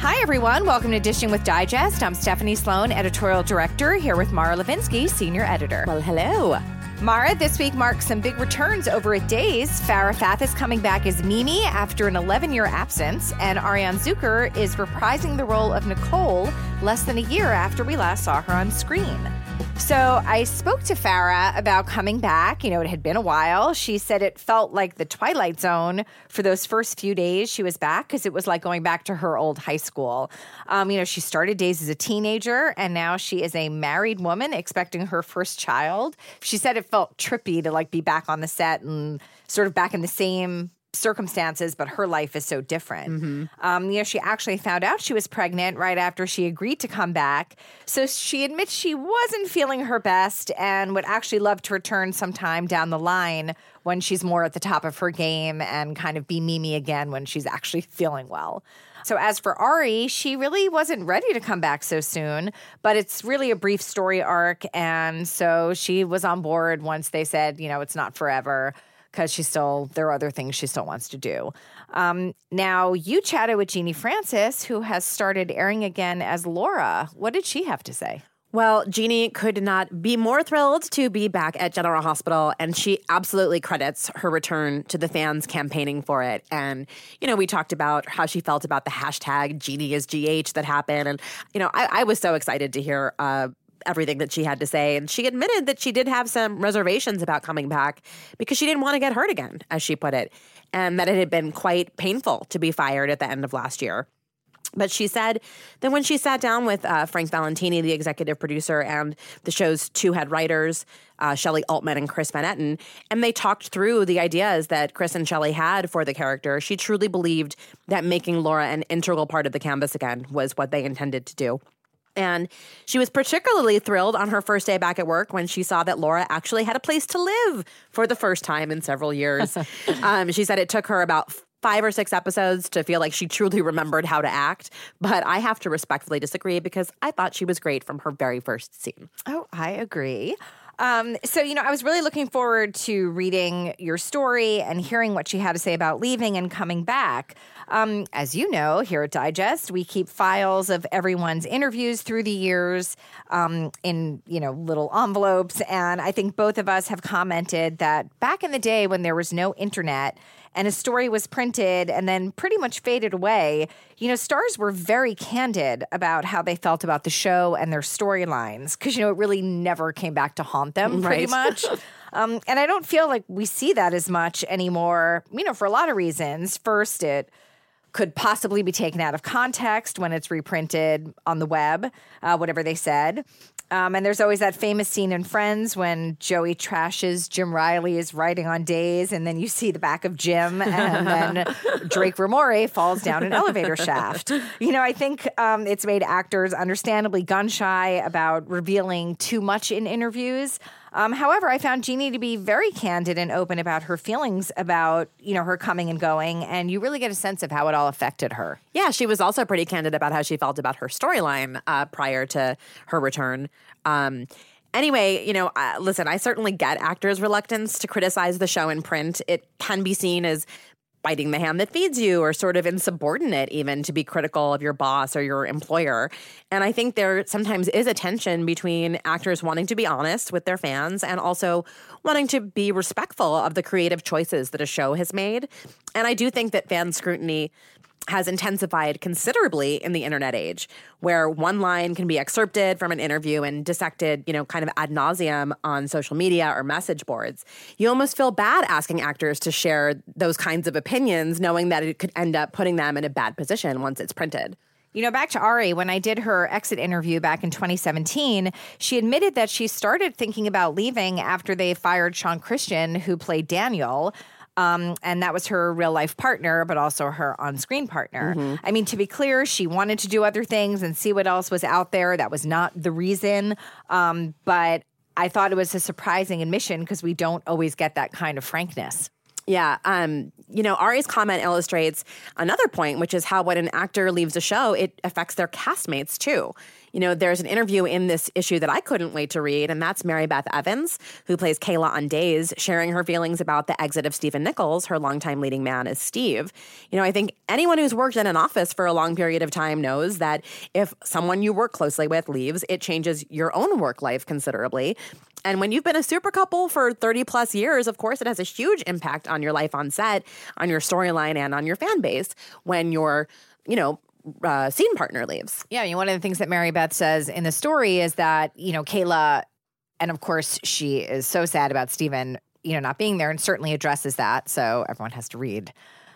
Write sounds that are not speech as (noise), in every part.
Hi, everyone. Welcome to Dishing with Digest. I'm Stephanie Sloane, editorial director, here with Mara Levinsky, senior editor. Well, hello. Mara, this week marks some big returns over at Days. Farah Fawcett is coming back as Mimi after an 11 year absence, and Arianne Zucker is reprising the role of Nicole less than a year after we last saw her on screen. So I spoke to Farah about coming back. You know, it had been a while. She said it felt like the Twilight Zone for those first few days she was back because it was like going back to her old high school. Um, you know, she started days as a teenager and now she is a married woman expecting her first child. She said it felt trippy to like be back on the set and sort of back in the same circumstances, but her life is so different. Mm-hmm. Um, you know, she actually found out she was pregnant right after she agreed to come back. So she admits she wasn't feeling her best and would actually love to return sometime down the line when she's more at the top of her game and kind of be Mimi again when she's actually (laughs) feeling well. So, as for Ari, she really wasn't ready to come back so soon, but it's really a brief story arc. And so she was on board once they said, you know, it's not forever because she still there are other things she still wants to do. Um, now you chatted with Genie Francis, who has started airing again as Laura. What did she have to say? Well, Genie could not be more thrilled to be back at General Hospital, and she absolutely credits her return to the fans campaigning for it. And, you know, we talked about how she felt about the hashtag Genie is GH that happened. And, you know, I, I was so excited to hear uh, everything that she had to say. And she admitted that she did have some reservations about coming back because she didn't want to get hurt again, as she put it, and that it had been quite painful to be fired at the end of last year. But she said that when she sat down with uh, Frank Valentini, the executive producer, and the show's two head writers, uh, Shelly Altman and Chris Van Etten, and they talked through the ideas that Chris and Shelly had for the character, she truly believed that making Laura an integral part of the canvas again was what they intended to do. And she was particularly thrilled on her first day back at work when she saw that Laura actually had a place to live for the first time in several years. (laughs) um, she said it took her about five or six episodes to feel like she truly remembered how to act. But I have to respectfully disagree because I thought she was great from her very first scene. Oh, I agree. Um, so, you know, I was really looking forward to reading your story and hearing what she had to say about leaving and coming back. Um, as you know, here at Digest, we keep files of everyone's interviews through the years um, in, you know, little envelopes. And I think both of us have commented that back in the day when there was no internet, and a story was printed and then pretty much faded away, you know, stars were very candid about how they felt about the show and their storylines because, you know, it really never came back to haunt them pretty right. much. (laughs) um, and I don't feel like we see that as much anymore, you know, for a lot of reasons. First, it could possibly be taken out of context when it's reprinted on the web, uh, whatever they said. Um, and there's always that famous scene in Friends when Joey trashes Jim Reilly is writing on days, and then you see the back of Jim, and then (laughs) Drake Ramoray falls down an elevator shaft. You know, I think um, it's made actors understandably gun shy about revealing too much in interviews. Um, however, I found Genie to be very candid and open about her feelings about you know her coming and going, and you really get a sense of how it all affected her. Yeah, she was also pretty candid about how she felt about her storyline uh, prior to her return. Um, Anyway, you know, uh, listen, I certainly get actors' reluctance to criticize the show in print. It can be seen as biting the hand that feeds you or sort of insubordinate even to be critical of your boss or your employer. And I think there sometimes is a tension between actors wanting to be honest with their fans and also wanting to be respectful of the creative choices that a show has made. And I do think that fan scrutiny has intensified considerably in the internet age, where one line can be excerpted from an interview and dissected, you know, kind of ad nauseum on social media or message boards. You almost feel bad asking actors to share those kinds of opinions, knowing that it could end up putting them in a bad position once it's printed. You know, back to Ari, when I did her exit interview back in 2017, she admitted that she started thinking about leaving after they fired Shawn Christian, who played Daniel. Um, and that was her real life partner, but also her on screen partner. Mm-hmm. I mean, to be clear, she wanted to do other things and see what else was out there. That was not the reason. Um, but I thought it was a surprising admission because we don't always get that kind of frankness. Yeah. Um, you know, Ari's comment illustrates another point, which is how when an actor leaves a show, it affects their castmates too. You know, there's an interview in this issue that I couldn't wait to read, and that's Mary Beth Evans, who plays Kayla on Days, sharing her feelings about the exit of Stephen Nichols, her longtime leading man as Steve. You know, I think anyone who's worked in an office for a long period of time knows that if someone you work closely with leaves, it changes your own work life considerably. And when you've been a super couple for 30 plus years, of course, it has a huge impact on your life on set, on your storyline, and on your fan base when you're you know, uh, scene partner leaves. Yeah. I mean, one of the things that Mary Beth says in the story is that, you know, Kayla, and of course, she is so sad about Stephen, you know, not being there and certainly addresses that. So everyone has to read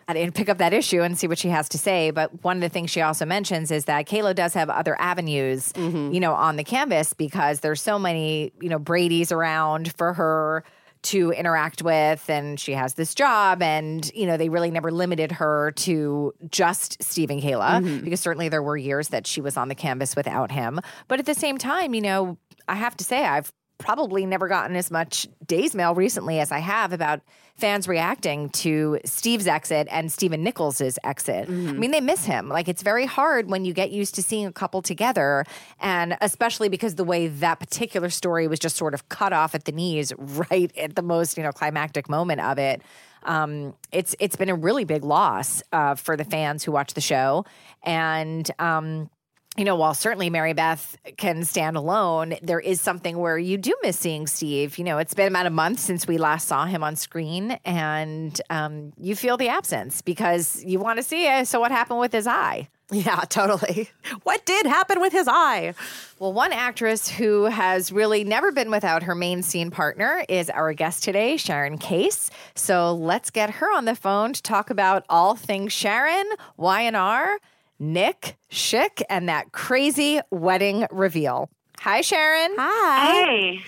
and pick up that issue and see what she has to say. But one of the things she also mentions is that Kayla does have other avenues, mm-hmm. you know, on the canvas because there's so many, you know, Brady's around for her to interact with and she has this job and you know they really never limited her to just Steve and Kayla mm-hmm. because certainly there were years that she was on the canvas without him but at the same time you know I have to say I've probably never gotten as much days mail recently as I have about fans reacting to Steve's exit and Stephen Nichols' exit. Mm-hmm. I mean, they miss him. Like, it's very hard when you get used to seeing a couple together, and especially because the way that particular story was just sort of cut off at the knees (laughs) right at the most, you know, climactic moment of it. Um, it's it's been a really big loss uh, for the fans who watch the show, and um, you know, while certainly Mary Beth can stand alone, there is something where you do miss seeing Steve. You know, it's been about a month since we last saw him on screen, and um, you feel the absence because you want to see it. So, what happened with his eye? Yeah, (laughs) totally. What did happen with his eye? Well, one actress who has really never been without her main scene partner is our guest today, Sharon Case. So let's get her on the phone to talk about all things Sharon, Y&R, Nick Shick and that crazy wedding reveal. Hi, Sharon. Hi. Hey.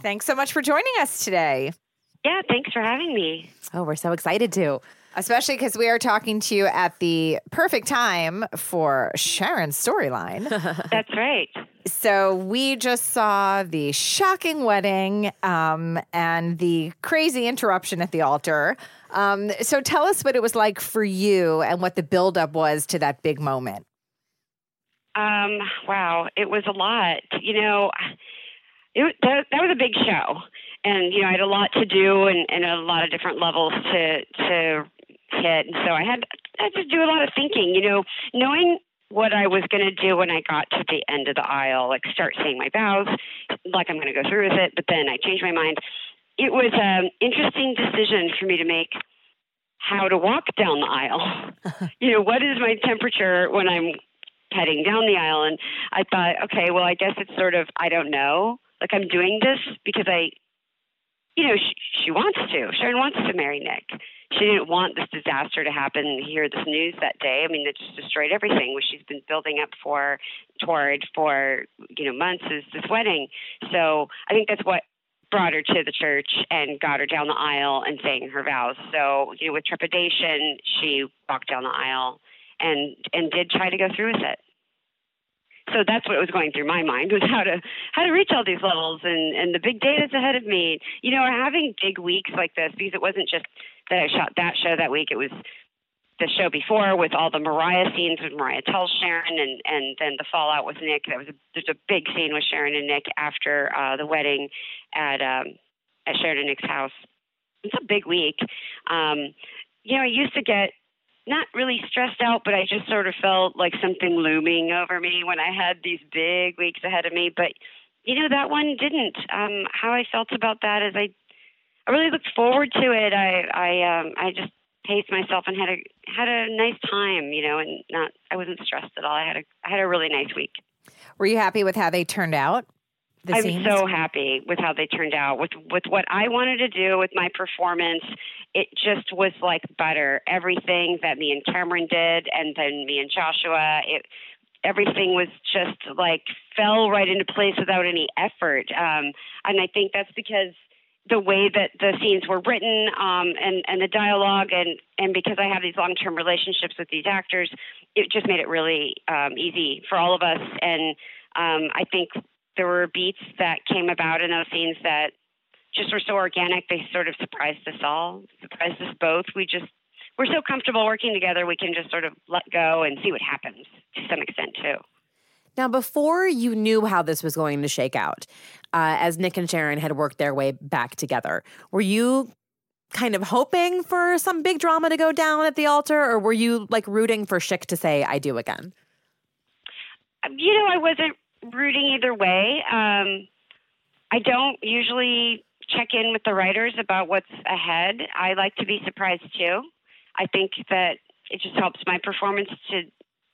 Thanks so much for joining us today. Yeah, thanks for having me. Oh, we're so excited to. Especially because we are talking to you at the perfect time for Sharon's storyline. (laughs) That's right. So we just saw the shocking wedding um, and the crazy interruption at the altar. Um, so tell us what it was like for you and what the buildup was to that big moment. Um, wow, it was a lot. You know, it, that, that was a big show, and you know, I had a lot to do and, and a lot of different levels to to hit, and so I had I had to do a lot of thinking. You know, knowing what I was going to do when I got to the end of the aisle, like start saying my vows, like I'm going to go through with it, but then I changed my mind it was an interesting decision for me to make how to walk down the aisle. (laughs) you know, what is my temperature when I'm heading down the aisle? And I thought, okay, well, I guess it's sort of, I don't know. Like I'm doing this because I, you know, she, she wants to. Sharon wants to marry Nick. She didn't want this disaster to happen, here, this news that day. I mean, it just destroyed everything, which she's been building up for, toward for, you know, months is this wedding. So I think that's what brought her to the church and got her down the aisle and saying her vows. So, you know, with trepidation, she walked down the aisle and and did try to go through with it. So that's what was going through my mind (laughs) was how to how to reach all these levels and and the big day that's ahead of me. You know, having big weeks like this because it wasn't just that I shot that show that week. It was the show before with all the Mariah scenes when Mariah tells Sharon, and and then the fallout with Nick. That was a, there's a big scene with Sharon and Nick after uh, the wedding at um, at Sharon and Nick's house. It's a big week. Um, you know, I used to get not really stressed out, but I just sort of felt like something looming over me when I had these big weeks ahead of me. But you know, that one didn't. Um, how I felt about that is I I really looked forward to it. I I um I just paced myself and had a had a nice time, you know, and not I wasn't stressed at all. I had a I had a really nice week. Were you happy with how they turned out? The I'm scenes? so happy with how they turned out. With with what I wanted to do with my performance, it just was like butter. Everything that me and Cameron did, and then me and Joshua, it everything was just like fell right into place without any effort. Um, and I think that's because the way that the scenes were written um, and and the dialogue and and because I have these long term relationships with these actors, it just made it really um, easy for all of us. And um, I think there were beats that came about in those scenes that just were so organic. They sort of surprised us all, surprised us both. We just we're so comfortable working together. We can just sort of let go and see what happens to some extent too. Now, before you knew how this was going to shake out, uh, as Nick and Sharon had worked their way back together, were you kind of hoping for some big drama to go down at the altar, or were you like rooting for Shick to say "I do" again? Um, You know, I wasn't rooting either way. Um, I don't usually check in with the writers about what's ahead. I like to be surprised too. I think that it just helps my performance to,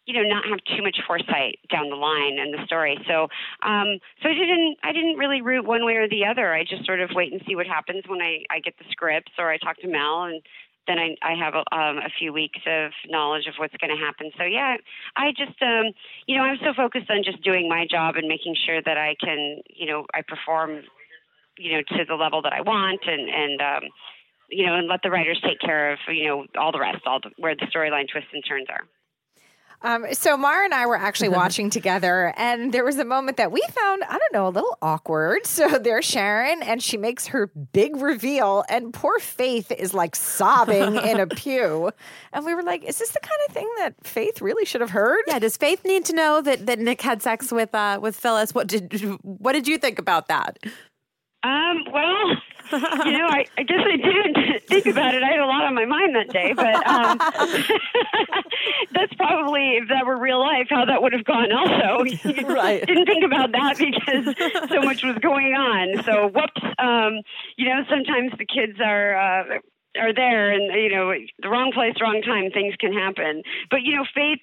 you know, not have too much foresight down the line in the story. So, um, so I didn't, I didn't really root one way or the other. I just sort of wait and see what happens when I, I get the scripts or I talk to Mal and then I, I have a, um, a few weeks of knowledge of what's going to happen. So yeah, I just, um, you know, I'm so focused on just doing my job and making sure that I can, you know, I perform, you know, to the level that I want and, and, um, you know, and let the writers take care of, you know, all the rest, all the, where the storyline twists and turns are. Um, so Mara and I were actually watching together, and there was a moment that we found, I don't know, a little awkward. (laughs) So there's Sharon, and she makes her big reveal, and poor Faith is like sobbing in a (laughs) pew. And we were like, is this the kind of thing that Faith really should have heard? Yeah. Does Faith need to know that, that Nick had sex with uh, with Phyllis? What did what did you think about that? Um, well, you know, I, I guess I didn't (laughs) think about it. I had a lot on my mind that day, but um, (laughs) that's probably, if that were real life, how that would have gone also. (laughs) Right. didn't think about that because so much was going on. So, whoops. Um, you know, sometimes the kids are. Uh, are there and you know the wrong place wrong time things can happen but you know faith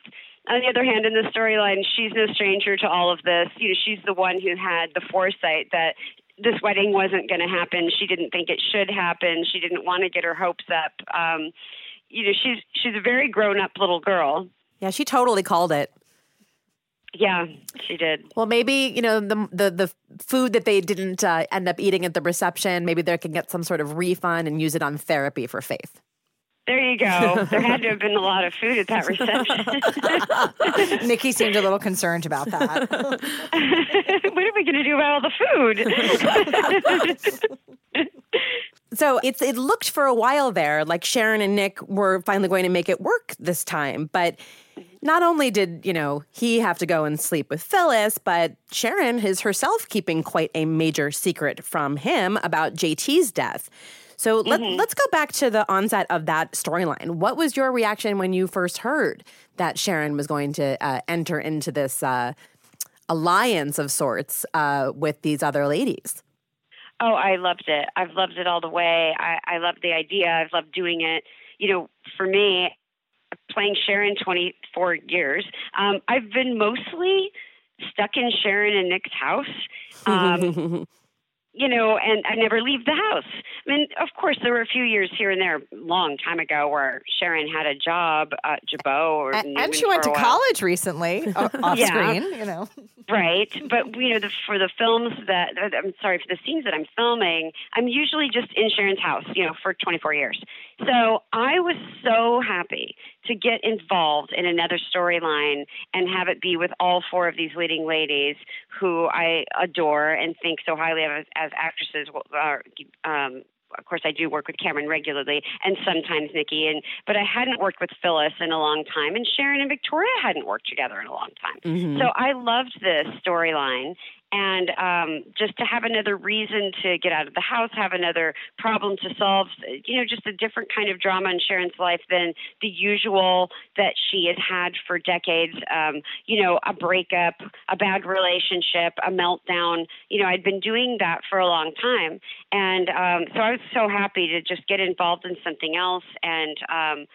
on the other hand in the storyline she's no stranger to all of this you know she's the one who had the foresight that this wedding wasn't going to happen. She didn't think it should happen. She didn't want to get her hopes up. Um, you know, she's she's a very grown up little girl. Yeah, she totally called it. Yeah, she did. Well, maybe you know the the the food that they didn't uh, end up eating at the reception. Maybe they can get some sort of refund and use it on therapy for Faith. There you go. There had to have been a lot of food at that reception. (laughs) Nikki seemed a little concerned about that. (laughs) what are we going to do about all the food? (laughs) So it's it looked for a while there like Sharon and Nick were finally going to make it work this time, but not only did, you know, he have to go and sleep with Phyllis, but Sharon is herself keeping quite a major secret from him about JT's death. So let, let's go back to the onset of that storyline. What was your reaction when you first heard that Sharon was going to uh, enter into this uh, alliance of sorts uh, with these other ladies? Oh, I loved it. I've loved it all the way. I, I love the idea. I've loved doing it. You know, for me, playing Sharon 24 years, um, I've been mostly stuck in Sharon and Nick's house. Um, (laughs) you know, and I never leave the house. I mean, of course, there were a few years here and there, long time ago, where Sharon had a job at Jabot or and, and she went to college recently, (laughs) off Yeah. screen, you know. (laughs) Right, but you know, the, for the films that I'm sorry for the scenes that I'm filming, I'm usually just in Sharon's house, you know, for 24 years. So I was so happy to get involved in another storyline and have it be with all four of these leading ladies who I adore and think so highly of as, as actresses, uh, um, of course, I do work with Cameron regularly, and sometimes Nikki, and but I hadn't worked with Phyllis in a long time, and Sharon and Victoria hadn't worked together in a long time. Mm-hmm. So I loved this storyline, and um, just to have another reason to get out of the house, have another problem to solve, you know, just a different kind of drama in Sharon's life than the usual that she had had for decades. Um, you know, a breakup, a bad relationship, a meltdown. You know, I'd been doing that for a long time, and um, so I was so happy to just get involved in something else and. Um,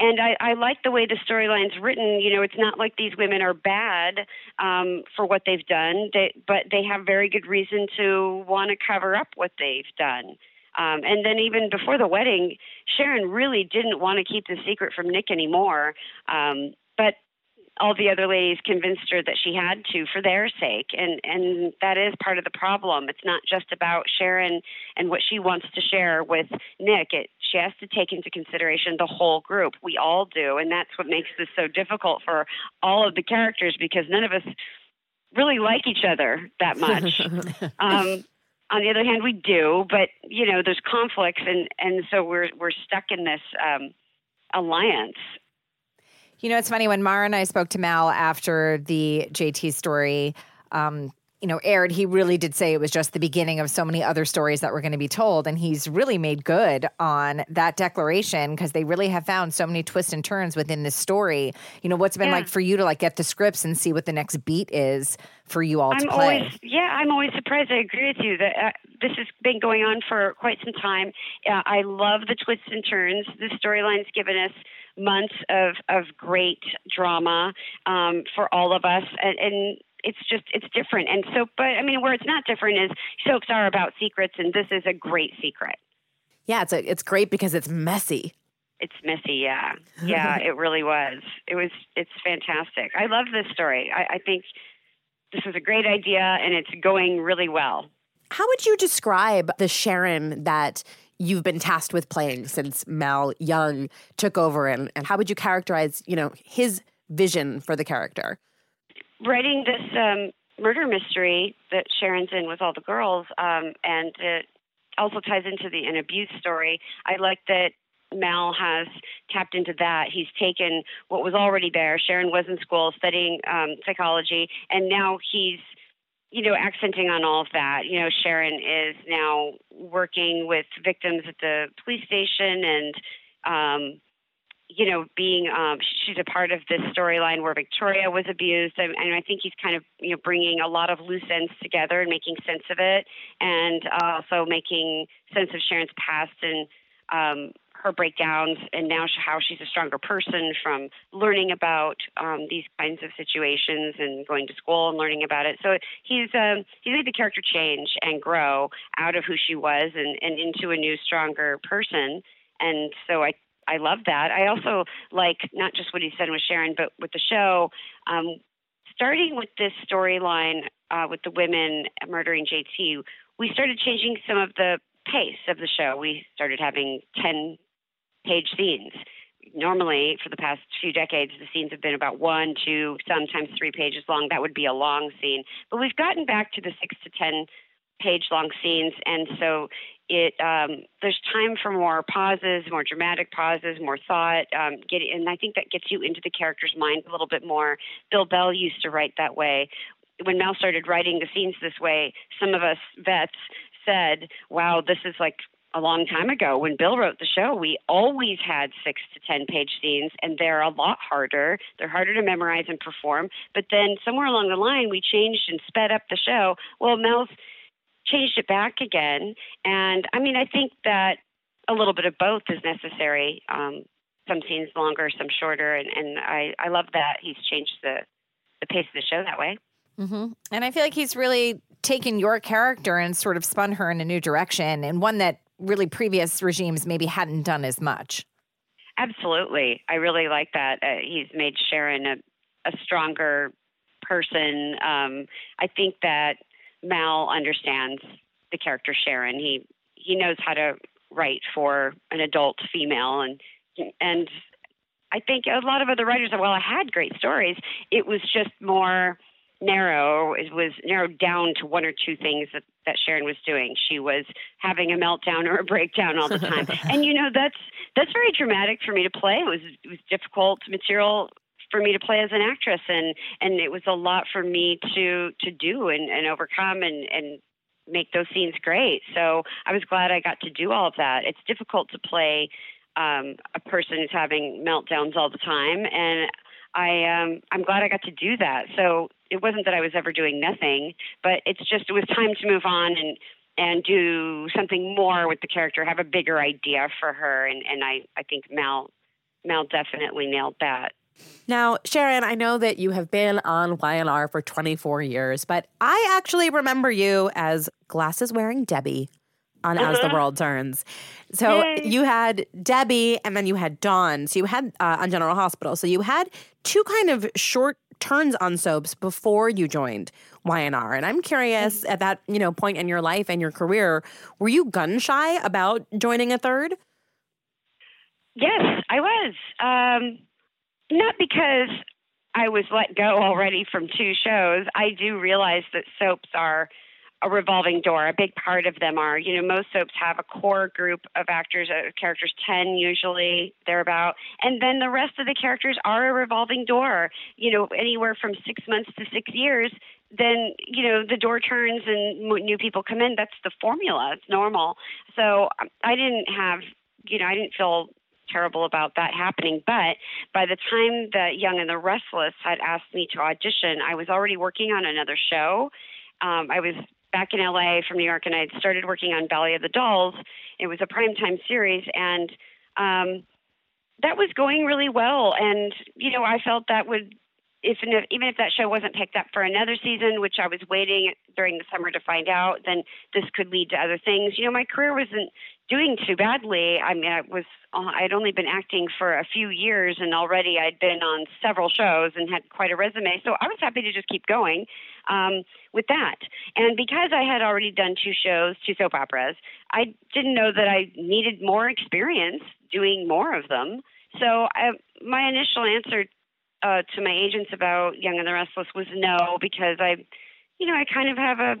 and I, I like the way the storyline's written. You know, it's not like these women are bad um, for what they've done, they, but they have very good reason to want to cover up what they've done. Um, and then even before the wedding, Sharon really didn't want to keep the secret from Nick anymore. Um, but all the other ladies convinced her that she had to for their sake. And and that is part of the problem. It's not just about sharon and what she wants to share with nick. It she has to take into consideration the whole group. We all do. And that's what makes this so difficult for all of the characters because none of us really like each other that much. (laughs) Um, on the other hand we do but you know there's conflicts and and so we're we're stuck in this um, alliance you know, it's funny when Mara and I spoke to Mal after the JT story. Um, you know, aired, he really did say it was just the beginning of so many other stories that were going to be told. And he's really made good on that declaration because they really have found so many twists and turns within this story. You know, what's been yeah. like for you to like get the scripts and see what the next beat is for you all I'm to play? Always, yeah, I'm always surprised. I agree with you that uh, this has been going on for quite some time. Uh, I love the twists and turns. The storyline's given us months of, of great drama um, for all of us. And, and it's just it's different. And so but i mean where it's not different is soaps are about secrets and this is a great secret. Yeah it's a, it's great because it's messy. It's messy yeah. Yeah it really was. It was it's fantastic. I love this story. I, I think this is a great idea and it's going really well how would you describe the sharon that you've been tasked with playing since Mal Young took over, and, and how would you characterize, you know, his vision for the character? Writing this um, murder mystery that Sharon's in with all the girls, um, and it also ties into the an abuse story. I like that Mal has tapped into that. He's taken what was already there. Sharon was in school studying um, psychology, and now he's you know, accenting on all of that, you know, Sharon is now working with victims at the police station and, um, you know, being um, she's a part of this storyline where Victoria was abused, and, and, I think he's kind of you know bringing a lot of loose ends together and making sense of it, and also making sense of Sharon's past and um, her breakdowns and now how she's a stronger person from learning about um, these kinds of situations and going to school and learning about it. So he's um, he's made the character change and grow out of who she was and, and into a new, stronger person. And so I I love that. I also like not just what he said with Sharon, but with the show. Um, starting with this storyline uh, with the women murdering JT, we started changing some of the pace of the show. We started having 10 page scenes. Normally, for the past few decades, the scenes have been about one, two, sometimes three pages long. That would be a long scene. But we've gotten back to the six to 10 page long scenes. And so it um, there's time for more pauses, more dramatic pauses, more thought. Um, get, and I think that gets you into the character's mind a little bit more. Bill Bell used to write that way. When Mal started writing the scenes this way, some of us vets said, "Wow, this is like a long time ago when Bill wrote the show, we always had six to 10 page scenes, and they're a lot harder. They're harder to memorize and perform. But then somewhere along the line, we changed and sped up the show. Well, Mal's changed it back again. And I mean, I think that a little bit of both is necessary. Um, some scenes longer, some shorter. And, and I, I love that he's changed the, the pace of the show that way. Mm-hmm. And I feel like he's really taken your character and sort of spun her in a new direction and one that really previous regimes maybe hadn't done as much. Absolutely. I really like that. Uh, he's made Sharon a, a stronger person. Um, I think that Mal understands the character Sharon. He he knows how to write for an adult female and and I think a lot of other writers said, well, I had great stories. It was just more narrow. It was narrowed down to one or two things that, that Sharon was doing. She was having a meltdown or a breakdown all the (laughs) time. and you know, that's that's very dramatic for me to play. It was it was difficult material for me to play as an actress and and it was a lot for me to to do and, and overcome and and make those scenes great. So I was glad I got to do all of that. It's difficult to play um, a person who's having meltdowns all the time and I um I'm glad I got to do that. So it wasn't that I was ever doing nothing, but it's just it was time to move on and and do something more with the character, have a bigger idea for her and and I I think Mal Mal definitely nailed that. Now, Sharon, I know that you have been on YNR for 24 years, but I actually remember you as glasses wearing Debbie on uh-huh. As the uh-huh. World Turns. So Yay. you had Debbie and then you had Dawn. So you had uh, on General Hospital. So you had two kind of short turns on soaps before you joined YNR. And I'm curious mm-hmm. at that, you know, point in your life and your career, were you gun shy about joining a third? Yes, I was. Um, not because I was let go already from two shows. I do realize that soaps are a revolving door. A big part of them are, you know, most soaps have a core group of actors, uh, characters, 10 usually, thereabout. And then the rest of the characters are a revolving door, you know, anywhere from six months to six years. Then, you know, the door turns and new people come in. That's the formula. It's normal. So um, I didn't have, you know, I didn't feel terrible about that happening. But by the time that Young and the Restless had asked me to audition, I was already working on another show. Um, I was back in LA from New York, and I had started working on Valley of the Dolls. It was a primetime series, and um, that was going really well. And you know, I felt that would if even if that show wasn't picked up for another season, which I was waiting during the summer to find out, then this could lead to other things. You know, my career wasn't doing too badly. I mean, I was uh, I'd only been acting for a few years, and already I'd been on several shows and had quite a resume. So I was happy to just keep going um, with that. And because I had already done two shows, two soap operas, I didn't know that I needed more experience doing more of them. So I, my initial answer uh, to my agents about Young and the Restless was no, because I, you know, I kind of have a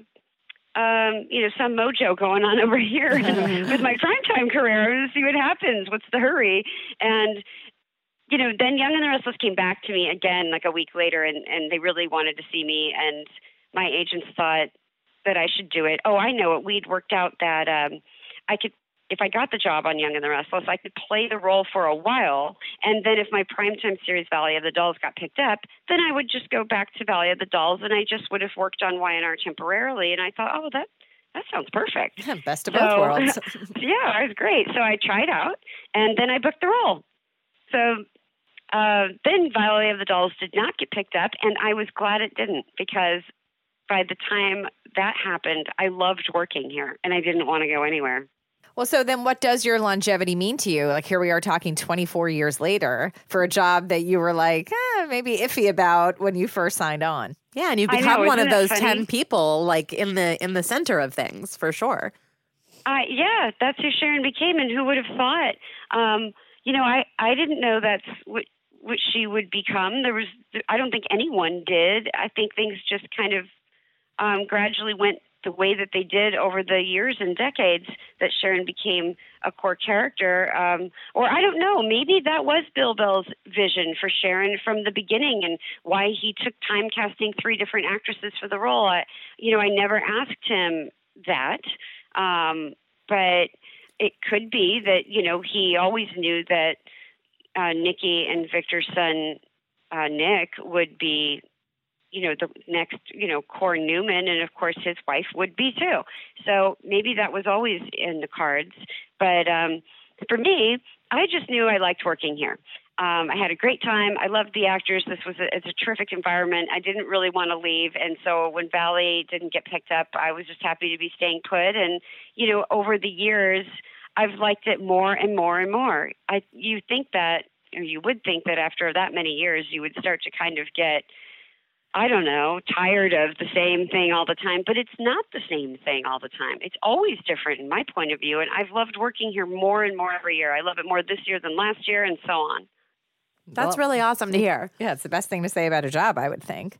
um, you know, some mojo going on over here (laughs) with my (laughs) primetime career. See what happens. What's the hurry? And you know, then Young and the Restless came back to me again like a week later, and and they really wanted to see me. And my agents thought that I should do it. Oh, I know it. We'd worked out that um, I could if I got the job on Young and the Restless, I could play the role for a while. And then if my primetime series Valley of the Dolls got picked up, then I would just go back to Valley of the Dolls and I just would have worked on YNR temporarily. And I thought, oh, that that sounds perfect. Yeah, best of so, both worlds. (laughs) (laughs) yeah, it was great. So I tried out and then I booked the role. So uh, then Valley of the Dolls did not get picked up, and I was glad it didn't because by the time that happened, I loved working here and I didn't want to go anywhere. Well, so then what does your longevity mean to you? Like here we are talking 24 years later for a job that you were like, eh, maybe iffy about when you first signed on. Yeah, and you've become know, one of those funny? 10 people like in the in the center of things for sure. Uh, yeah, that's who Sharon became and who would have thought um, you know, I I didn't know that's what what she would become. There was I don't think anyone did. I think things just kind of um, gradually went the way that they did over the years and decades that Sharon became a core character. Um, or I don't know, maybe that was Bill Bell's vision for Sharon from the beginning and why he took time casting three different actresses for the role. I, you know, I never asked him that. Um, but it could be that, you know, he always knew that uh, Nikki and Victor's son, uh, Nick, would be you know, the next, you know, Core Newman, and of course his wife would be too. So maybe that was always in the cards. But um, for me, I just knew I liked working here. Um, I had a great time. I loved the actors. This was a, it's a terrific environment. I didn't really want to leave, and so when Valley didn't get picked up, I was just happy to be staying put. And you know, over the years, I've liked it more and more and more. I you think that, or you would think that after that many years, you would start to kind of get I don't know, tired of the same thing all the time, but it's not the same thing all the time. It's always different in my point of view. And I've loved working here more and more every year. I love it more this year than last year and so on. That's well, really awesome to hear. Yeah, it's the best thing to say about a job, I would think.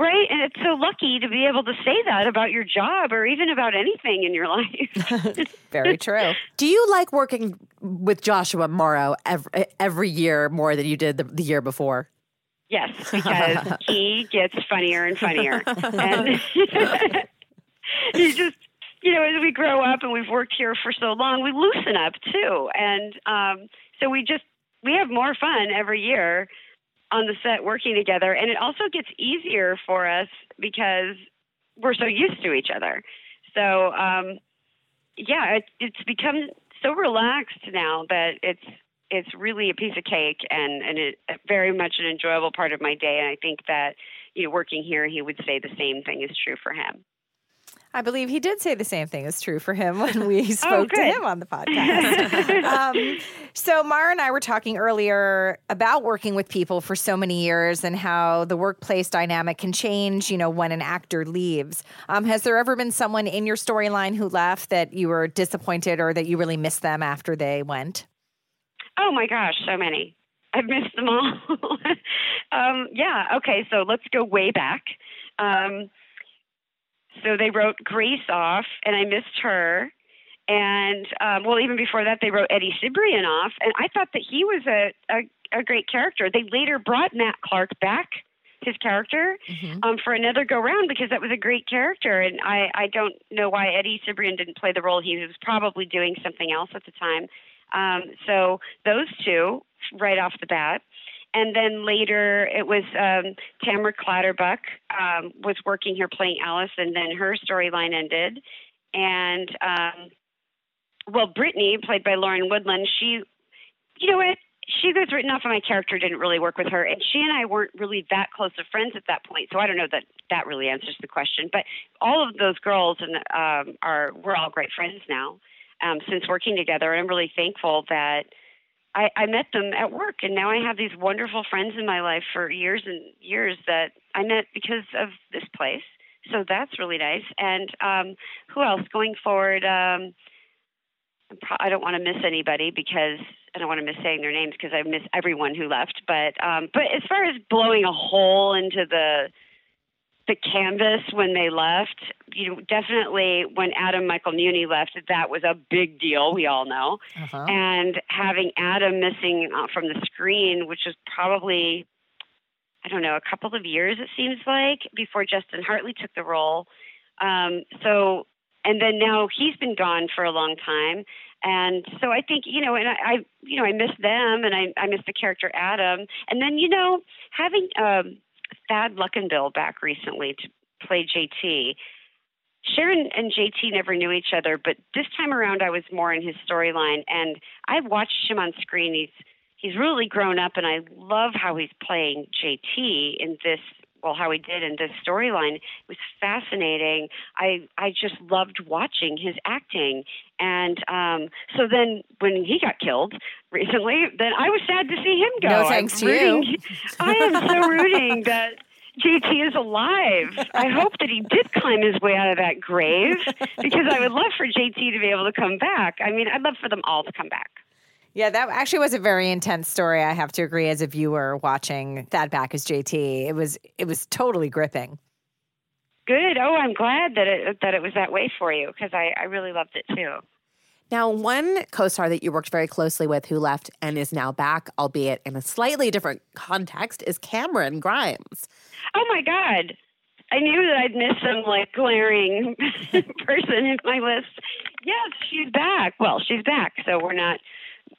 Right? And it's so lucky to be able to say that about your job or even about anything in your life. (laughs) Very true. Do you like working with Joshua Morrow every, every year more than you did the, the year before? Yes, because (laughs) he gets funnier and funnier. And (laughs) he just, you know, as we grow up and we've worked here for so long, we loosen up too. And um, so we just, we have more fun every year on the set working together. And it also gets easier for us because we're so used to each other. So, um, yeah, it, it's become so relaxed now that it's it's really a piece of cake and and it very much an enjoyable part of my day. And I think that you know, working here, he would say the same thing is true for him. I believe he did say the same thing is true for him (laughs) when we oh, spoke oh, to him on the podcast. (laughs) um, so, Mara and I were talking earlier about working with people for so many years and how the workplace dynamic can change, you know, when an actor leaves. Um, has there ever been someone in your storyline who left that you were disappointed or that you really missed them after they went? Oh my gosh, so many. I've missed them all. (laughs) um, yeah, okay, so let's go way back. Um, so they wrote Grace off, and I missed her. And um, well, even before that, they wrote Eddie Cibrian off, and I thought that he was a, a, a great character. They later brought Matt Clark back, his character, mm-hmm. um, for another go round because that was a great character. And I, I don't know why Eddie Cibrian didn't play the role. He was probably doing something else at the time. Um, so those two right off the bat. And then later it was um, Tamara Clatterbuck um, was working here playing Alice, and then her storyline ended. And um, well, Brittany, played by Lauren Woodland, she, you know what? She was written off, and my character didn't really work with her. And she and I weren't really that close of friends at that point, so I don't know that that really answers the question. But all of those girls and um, are we're all great friends now um, since working together, and I'm really thankful that I, I met them at work, and now I have these wonderful friends in my life for years and years that I met because of this place. So that's really nice. And um, who else going forward? Um, I don't want to miss anybody because I don't want to miss saying their names because I miss everyone who left. But um, but as far as blowing a hole into the the canvas when they left. You know, definitely when Adam Michael Muhney left, that was a big deal. We all know, uh-huh. and having Adam missing uh, from the screen, which was probably, I don't know, a couple of years it seems like before Justin Hartley took the role. Um, so, and then now he's been gone for a long time. And so I think, you know, and I, I you know, I miss them and I, I miss the character Adam. And then, you know, having, um, Thad Luckinbill back recently to play JT. Sharon and JT never knew each other, but this time around I was more in his storyline, and I've watched him on screen. He's he's really grown up, and I love how he's playing JT in this. Well, how he did in this storyline was fascinating. I I just loved watching his acting, and um, so then when he got killed recently, then I was sad to see him go. No thanks I'm to rooting, you. I am so (laughs) rooting that JT is alive. I hope that he did climb his way out of that grave because I would love for JT to be able to come back. I mean, I'd love for them all to come back. Yeah, that actually was a very intense story. I have to agree. As a viewer watching that back as JT, it was it was totally gripping. Good. Oh, I'm glad that it that it was that way for you because I, I really loved it too. Now, one co star that you worked very closely with who left and is now back, albeit in a slightly different context, is Cameron Grimes. Oh my God. I knew that I'd miss some like glaring (laughs) person in my list. Yes, she's back. Well, she's back, so we're not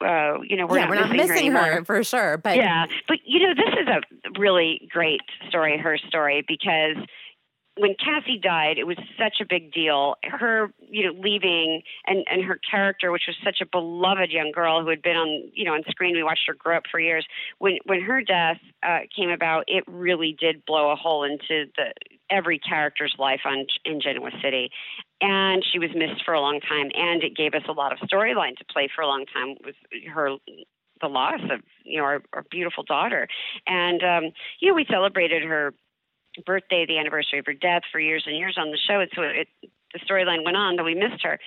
uh, you know, we're yeah, not we're not missing, her, her, for sure. But yeah, but you know, this is a really great story, her story, because when Cassie died, it was such a big deal. Her, you know, leaving and and her character, which was such a beloved young girl who had been on, you know, on screen. We watched her grow up for years. When when her death uh, came about, it really did blow a hole into the every character's life on in Genoa City, and she was missed for a long time. And it gave us a lot of storyline to play for a long time with her the loss of you know our, our beautiful daughter and um you know we celebrated her birthday, the anniversary of her death, for years and years on the show. And so it, the storyline went on, that we missed her.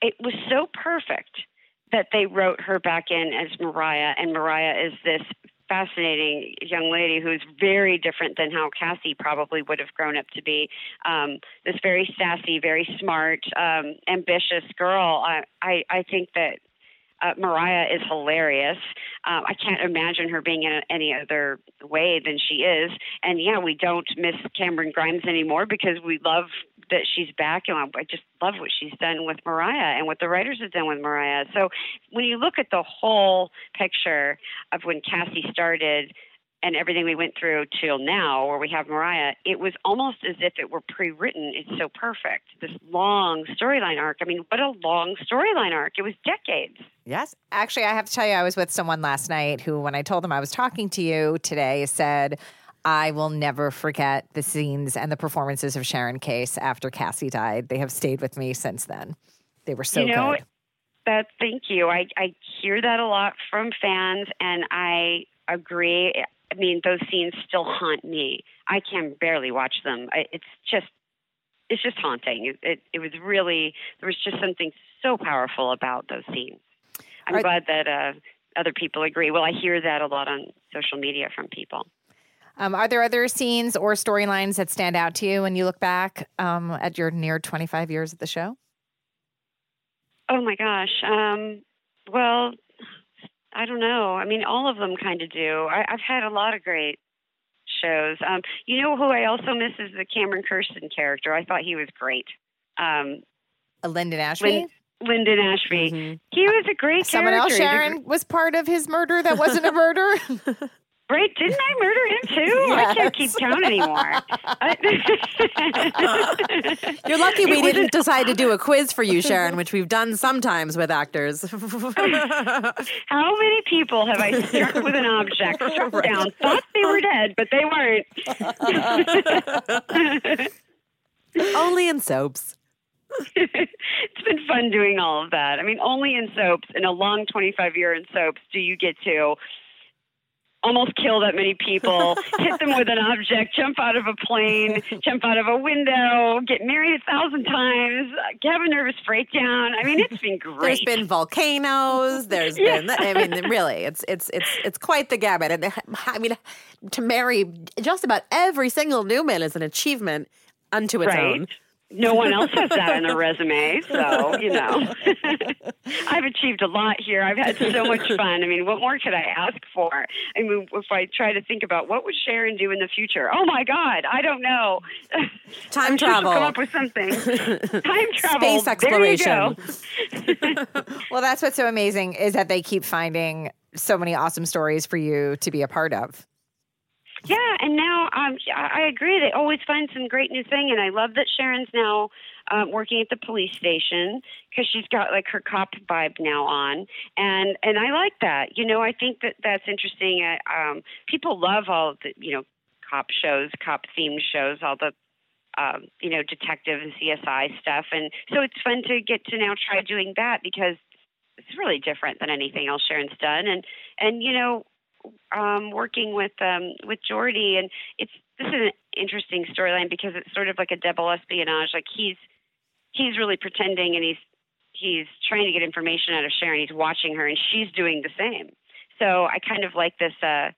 It was so perfect that they wrote her back in as Mariah, and Mariah is this fascinating young lady who's very different than how Cassie probably would have grown up to be. Um, this very sassy, very smart, um, ambitious girl. I, I, I think that uh, Mariah is hilarious. Um, I can't imagine her being in any other way than she is. And yeah, we don't miss Cameron Grimes anymore because we love that she's back. And I just love what she's done with Mariah and what the writers have done with Mariah. So when you look at the whole picture of when Cassie started, and everything we went through till now, where we have Mariah, it was almost as if it were pre-written. It's so perfect. This long storyline arc. I mean, what a long storyline arc! It was decades. Yes, actually, I have to tell you, I was with someone last night who, when I told them I was talking to you today, said. I will never forget the scenes and the performances of Sharon Case after Cassie died. They have stayed with me since then. They were so you know, good. That thank you. I, I hear that a lot from fans, and I agree. I mean, those scenes still haunt me. I can barely watch them. I, it's just, it's just haunting. It, it, it, was really, there was just something so powerful about those scenes. I'm Are, glad that uh, other people agree. Well, I hear that a lot on social media from people. Um, are there other scenes or storylines that stand out to you when you look back um, at your near 25 years of the show? Oh my gosh. Um, well, I don't know. I mean, all of them kind of do. I, have had a lot of great shows. Um, you know who I also miss is the Cameron Kirsten character. I thought he was great. Um, Linden Ashby. Linden Ashby. Mm-hmm. He was a great Someone character. else, Sharon, was part of his murder that wasn't a murder. (laughs) (laughs) Right? Didn't I murder him too? Yes. I can't keep count anymore. (laughs) You're lucky we didn't decide to do a quiz for you, Sharon, which we've done sometimes with actors. (laughs) How many people have I struck with an object, (laughs) struck right. down, thought they were dead, but they weren't? Only in soaps. it's been fun doing all of that. I mean, only in soaps, in a long 25 year in soaps, do you get to almost kill that many people, (laughs) hit them with an object, jump out of a plane, jump out of a window, get married a thousand times, have a nervous breakdown. I mean, it's been great. (laughs) There's been volcanoes. There's (laughs) yeah. been. I mean, really, it's it's it's it's quite the gamut. And I mean, to marry just about every single Newman is an achievement unto its right. own no one else has that on their resume, so you know. (laughs) I've achieved a lot here. I've had so much fun. I mean, what more could I ask for? I mean, if I try to think about what would Sharon do in the future, oh my God, I don't know. Time travel. come up with something. (laughs) Time travel. Space exploration. (laughs) well, that's what's so amazing is that they keep finding so many awesome stories for you to be a part of. Yeah, and now um, I agree. They always find some great new thing, and I love that Sharon's now um, working at the police station because she's got like her cop vibe now on, and and I like that. You know, I think that that's interesting. Uh, um, people love all the you know cop shows, cop themed shows, all the um, you know detective and CSI stuff, and so it's fun to get to now try doing that because it's really different than anything else Sharon's done, and and you know um, working with um, with Jordy, and it's this is an interesting storyline because it's sort of like a double espionage. Like he's he's really pretending, and he's he's trying to get information out of Sharon. He's watching her, and she's doing the same. So I kind of like this uh,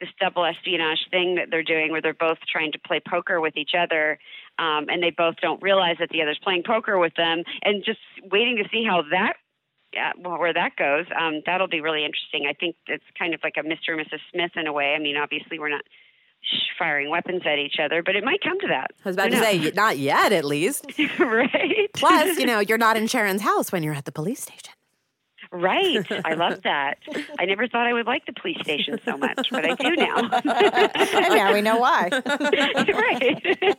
this double espionage thing that they're doing, where they're both trying to play poker with each other, um, and they both don't realize that the other's playing poker with them, and just waiting to see how that yeah, well, where that goes, um, that'll be really interesting. I think it's kind of like a Mr. and Mrs. Smith in a way. I mean, obviously, we're not firing weapons at each other, but it might come to that. I was about to say, not yet, at least. (laughs) right. Plus, you (laughs) know, you're not in Sharon's house when you're at the police station. Right. I love (laughs) that. I never thought I would like the police station so much, but I do now. (laughs) and now we know why. (laughs) right.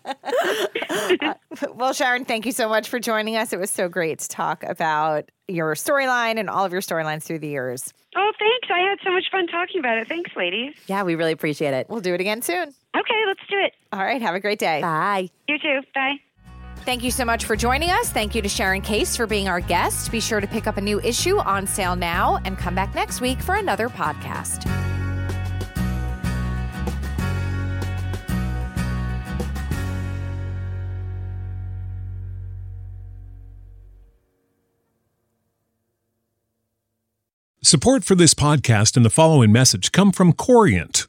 Uh, well, Sharon, thank you so much for joining us. It was so great to talk about your storyline and all of your storylines through the years. Oh, thanks. I had so much fun talking about it. Thanks, ladies. Yeah, we really appreciate it. We'll do it again soon. Okay, let's do it. All right. Have a great day. Bye. You too. Bye. Thank you so much for joining us. Thank you to Sharon Case for being our guest. Be sure to pick up a new issue on sale now and come back next week for another podcast. Support for this podcast and the following message come from Corient.